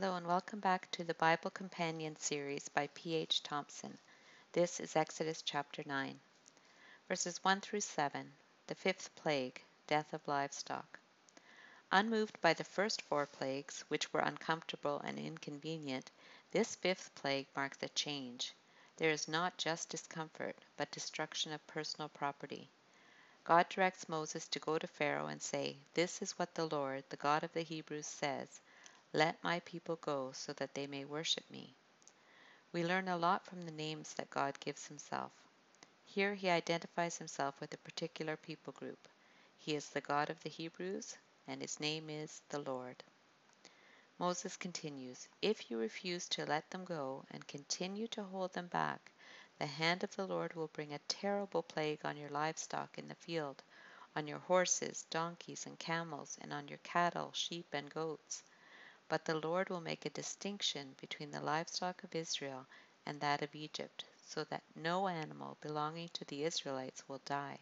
Hello and welcome back to the Bible Companion series by P.H. Thompson. This is Exodus chapter 9, verses 1 through 7, the fifth plague, death of livestock. Unmoved by the first four plagues, which were uncomfortable and inconvenient, this fifth plague marks a change. There is not just discomfort, but destruction of personal property. God directs Moses to go to Pharaoh and say, This is what the Lord, the God of the Hebrews, says let my people go so that they may worship me. We learn a lot from the names that God gives himself. Here he identifies himself with a particular people group. He is the God of the Hebrews, and his name is the Lord. Moses continues, If you refuse to let them go and continue to hold them back, the hand of the Lord will bring a terrible plague on your livestock in the field, on your horses, donkeys, and camels, and on your cattle, sheep, and goats. But the Lord will make a distinction between the livestock of Israel and that of Egypt, so that no animal belonging to the Israelites will die.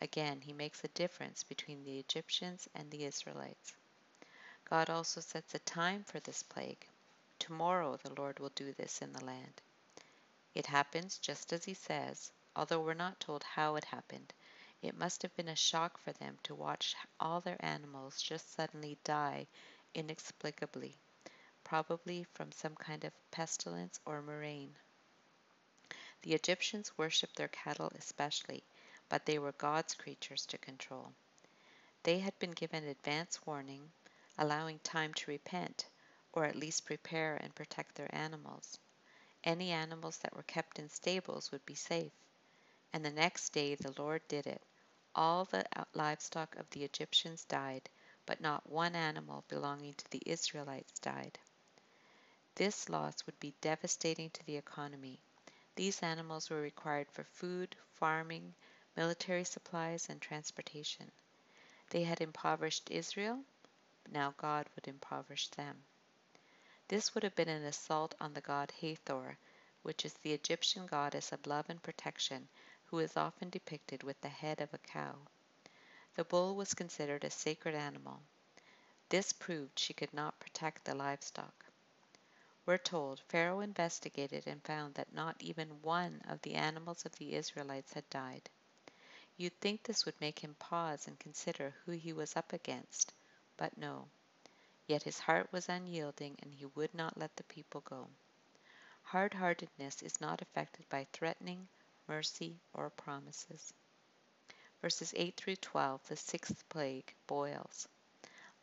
Again, he makes a difference between the Egyptians and the Israelites. God also sets a time for this plague. Tomorrow the Lord will do this in the land. It happens just as he says, although we're not told how it happened. It must have been a shock for them to watch all their animals just suddenly die inexplicably, probably from some kind of pestilence or murrain. The Egyptians worshipped their cattle especially, but they were God's creatures to control. They had been given advance warning, allowing time to repent, or at least prepare and protect their animals. Any animals that were kept in stables would be safe. And the next day the Lord did it. All the uh, livestock of the Egyptians died, but not one animal belonging to the Israelites died. This loss would be devastating to the economy. These animals were required for food, farming, military supplies, and transportation. They had impoverished Israel, now God would impoverish them. This would have been an assault on the god Hathor, which is the Egyptian goddess of love and protection, who is often depicted with the head of a cow. The bull was considered a sacred animal. This proved she could not protect the livestock. We're told Pharaoh investigated and found that not even one of the animals of the Israelites had died. You'd think this would make him pause and consider who he was up against, but no. Yet his heart was unyielding and he would not let the people go. Hard heartedness is not affected by threatening, mercy, or promises verses 8 through 12, the sixth plague, boils.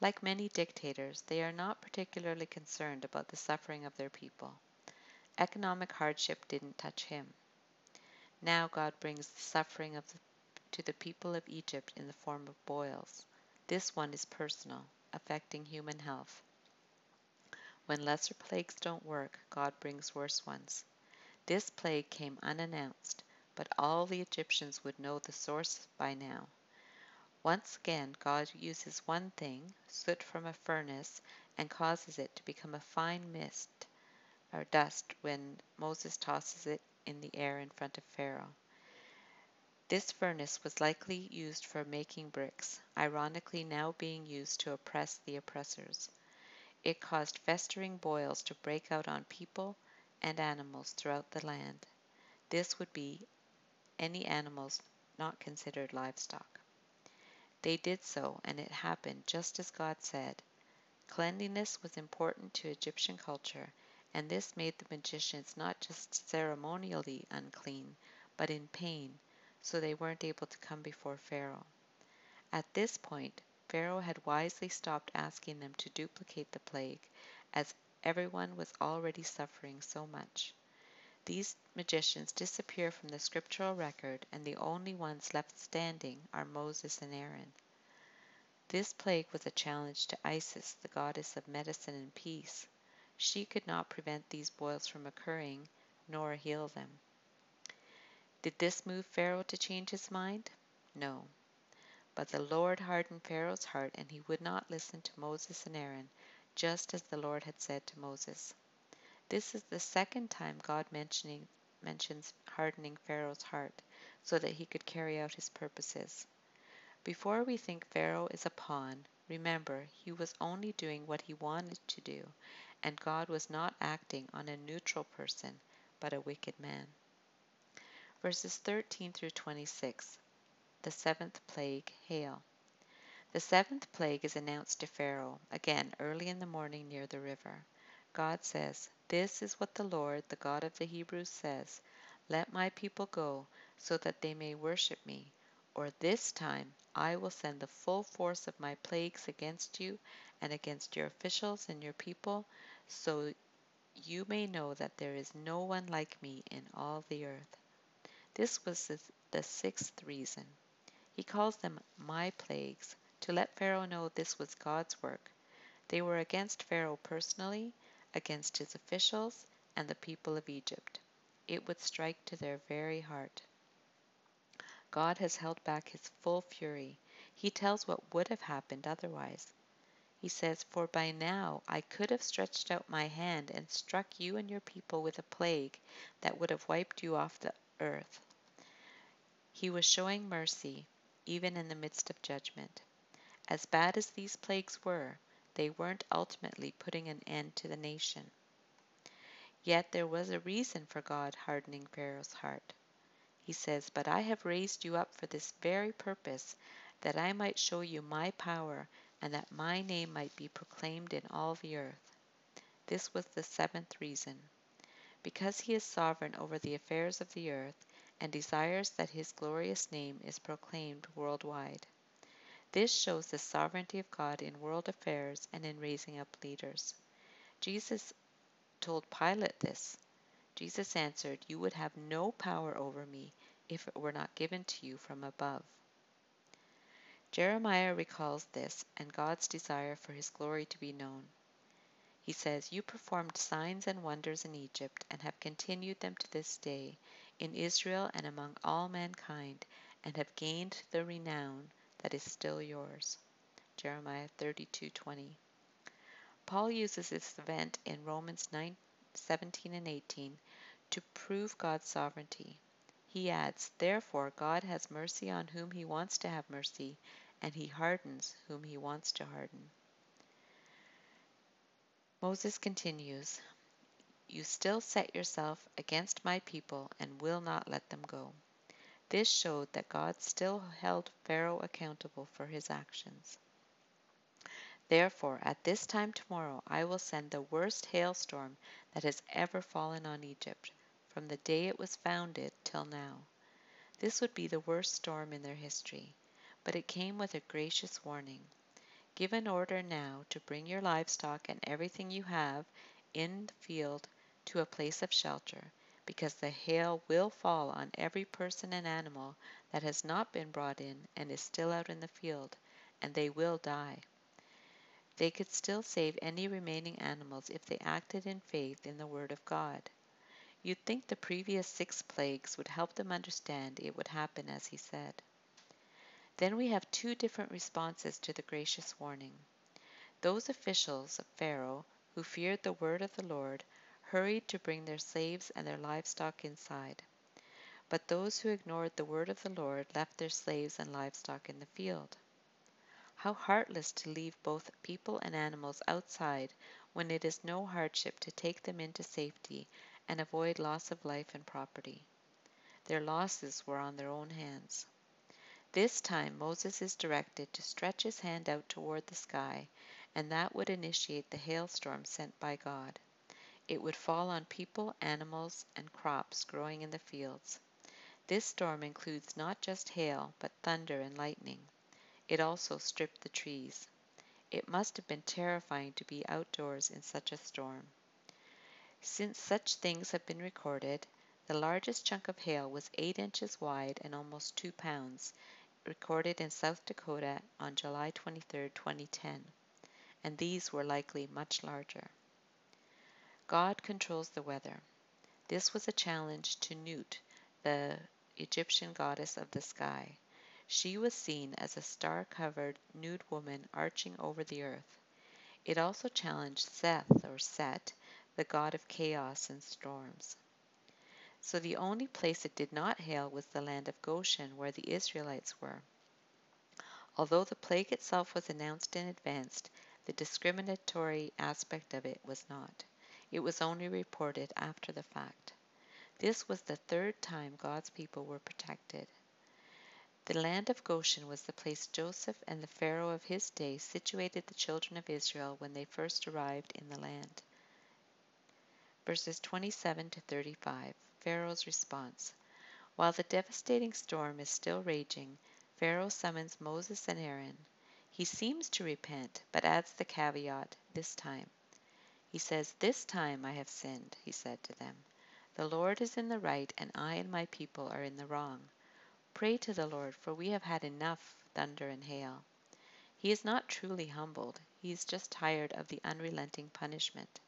Like many dictators, they are not particularly concerned about the suffering of their people. Economic hardship didn't touch him. Now God brings the suffering of the, to the people of Egypt in the form of boils. This one is personal, affecting human health. When lesser plagues don't work, God brings worse ones. This plague came unannounced, but all the Egyptians would know the source by now. Once again, God uses one thing, soot from a furnace, and causes it to become a fine mist or dust when Moses tosses it in the air in front of Pharaoh. This furnace was likely used for making bricks, ironically now being used to oppress the oppressors. It caused festering boils to break out on people and animals throughout the land. This would be any animals not considered livestock. They did so, and it happened just as God said. Cleanliness was important to Egyptian culture, and this made the magicians not just ceremonially unclean, but in pain, so they weren't able to come before Pharaoh. At this point, Pharaoh had wisely stopped asking them to duplicate the plague, as everyone was already suffering so much. These magicians disappear from the scriptural record, and the only ones left standing are Moses and Aaron. This plague was a challenge to Isis, the goddess of medicine and peace. She could not prevent these boils from occurring, nor heal them. Did this move Pharaoh to change his mind? No. But the Lord hardened Pharaoh's heart, and he would not listen to Moses and Aaron, just as the Lord had said to Moses. This is the second time God mentioning, mentions hardening Pharaoh's heart so that he could carry out his purposes. Before we think Pharaoh is a pawn, remember he was only doing what he wanted to do, and God was not acting on a neutral person, but a wicked man. Verses 13 through 26 The seventh plague, hail. The seventh plague is announced to Pharaoh, again early in the morning near the river. God says, This is what the Lord, the God of the Hebrews, says Let my people go, so that they may worship me, or this time I will send the full force of my plagues against you and against your officials and your people, so you may know that there is no one like me in all the earth. This was the sixth reason. He calls them my plagues to let Pharaoh know this was God's work. They were against Pharaoh personally, against his officials, and the people of Egypt. It would strike to their very heart. God has held back his full fury. He tells what would have happened otherwise. He says, For by now I could have stretched out my hand and struck you and your people with a plague that would have wiped you off the earth. He was showing mercy, even in the midst of judgment. As bad as these plagues were, they weren't ultimately putting an end to the nation. Yet there was a reason for God hardening Pharaoh's heart. He says, But I have raised you up for this very purpose, that I might show you my power, and that my name might be proclaimed in all the earth. This was the seventh reason. Because he is sovereign over the affairs of the earth, and desires that his glorious name is proclaimed worldwide. This shows the sovereignty of God in world affairs and in raising up leaders. Jesus told Pilate this. Jesus answered, You would have no power over me if it were not given to you from above. Jeremiah recalls this and God's desire for his glory to be known. He says, You performed signs and wonders in Egypt and have continued them to this day in Israel and among all mankind, and have gained the renown that is still yours. Jeremiah 32:20. Paul uses this event in Romans 9:17 and 18 to prove God's sovereignty. He adds, Therefore God has mercy on whom he wants to have mercy, and he hardens whom he wants to harden. Moses continues, You still set yourself against my people and will not let them go. This showed that God still held Pharaoh accountable for his actions. Therefore, at this time tomorrow, I will send the worst hailstorm that has ever fallen on Egypt, from the day it was founded till now. This would be the worst storm in their history, but it came with a gracious warning. Give an order now to bring your livestock and everything you have in the field to a place of shelter, because the hail will fall on every person and animal that has not been brought in and is still out in the field, and they will die. They could still save any remaining animals if they acted in faith in the Word of God. You'd think the previous six plagues would help them understand it would happen as he said. Then we have two different responses to the gracious warning. Those officials of Pharaoh who feared the word of the Lord hurried to bring their slaves and their livestock inside. But those who ignored the word of the Lord left their slaves and livestock in the field. How heartless to leave both people and animals outside when it is no hardship to take them into safety and avoid loss of life and property. Their losses were on their own hands. This time Moses is directed to stretch his hand out toward the sky, and that would initiate the hailstorm sent by God. It would fall on people, animals, and crops growing in the fields. This storm includes not just hail, but thunder and lightning. It also stripped the trees. It must have been terrifying to be outdoors in such a storm. Since such things have been recorded, the largest chunk of hail was 8 inches wide and almost 2 pounds, recorded in South Dakota on July 23, 2010, and these were likely much larger. God controls the weather. This was a challenge to Nut, the Egyptian goddess of the sky. She was seen as a star covered nude woman arching over the earth. It also challenged Seth or Set, the god of chaos and storms. So the only place it did not hail was the land of Goshen, where the Israelites were. Although the plague itself was announced in advance, The discriminatory aspect of it was not. It was only reported after the fact. This was the third time God's people were protected. The land of Goshen was the place Joseph and the Pharaoh of his day situated the children of Israel when they first arrived in the land. Verses 27 to 35 Pharaoh's response. While the devastating storm is still raging, Pharaoh summons Moses and Aaron. He seems to repent, but adds the caveat, this time. He says, This time I have sinned, he said to them. The Lord is in the right, and I and my people are in the wrong. Pray to the Lord, for we have had enough thunder and hail. He is not truly humbled, he is just tired of the unrelenting punishment.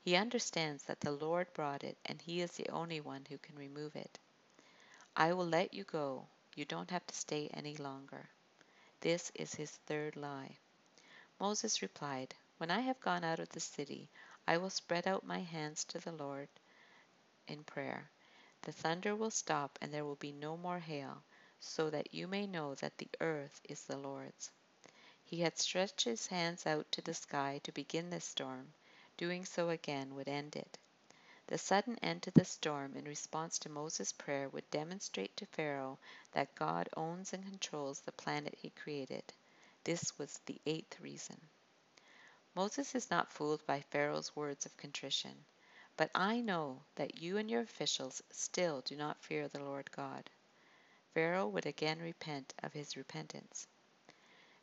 He understands that the Lord brought it, and he is the only one who can remove it. I will let you go. You don't have to stay any longer. This is his third lie. Moses replied, When I have gone out of the city, I will spread out my hands to the Lord in prayer. The thunder will stop, and there will be no more hail, so that you may know that the earth is the Lord's. He had stretched his hands out to the sky to begin this storm. Doing so again would end it. The sudden end to the storm in response to Moses' prayer would demonstrate to Pharaoh that God owns and controls the planet he created. This was the eighth reason. Moses is not fooled by Pharaoh's words of contrition. But I know that you and your officials still do not fear the Lord God. Pharaoh would again repent of his repentance.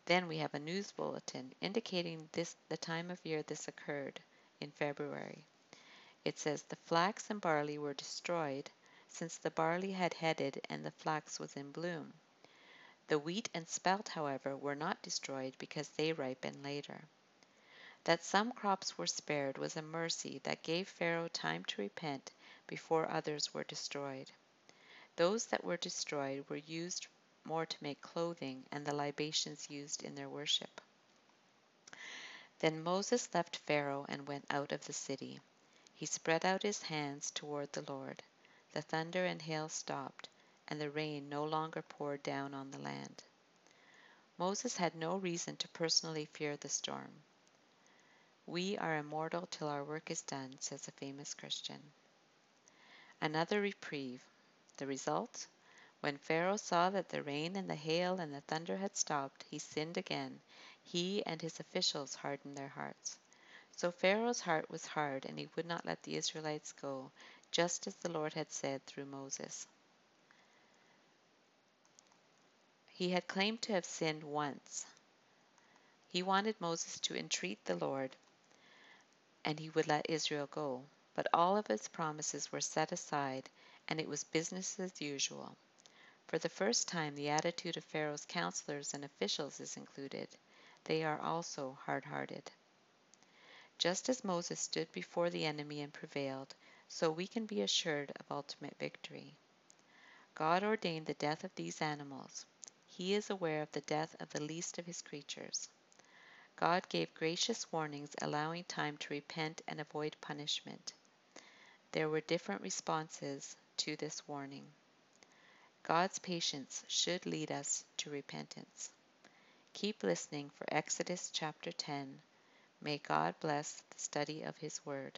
Then we have a news bulletin indicating this the time of year this occurred in February. It says the flax and barley were destroyed since the barley had headed and the flax was in bloom. The wheat and spelt, however, were not destroyed because they ripened later. That some crops were spared was a mercy that gave Pharaoh time to repent before others were destroyed. Those that were destroyed were used more to make clothing and the libations used in their worship. Then Moses left Pharaoh and went out of the city. He spread out his hands toward the Lord. The thunder and hail stopped, and the rain no longer poured down on the land. Moses had no reason to personally fear the storm. We are immortal till our work is done, says a famous Christian. Another reprieve. The result? When Pharaoh saw that the rain and the hail and the thunder had stopped, he sinned again. He and his officials hardened their hearts. So Pharaoh's heart was hard, and he would not let the Israelites go, just as the Lord had said through Moses. He had claimed to have sinned once. He wanted Moses to entreat the Lord, and he would let Israel go. But all of his promises were set aside, and it was business as usual. For the first time, the attitude of Pharaoh's counselors and officials is included. They are also hard hearted. Just as Moses stood before the enemy and prevailed, so we can be assured of ultimate victory. God ordained the death of these animals. He is aware of the death of the least of his creatures. God gave gracious warnings allowing time to repent and avoid punishment. There were different responses to this warning. God's patience should lead us to repentance. Keep listening for Exodus chapter 10 May God bless the study of His Word.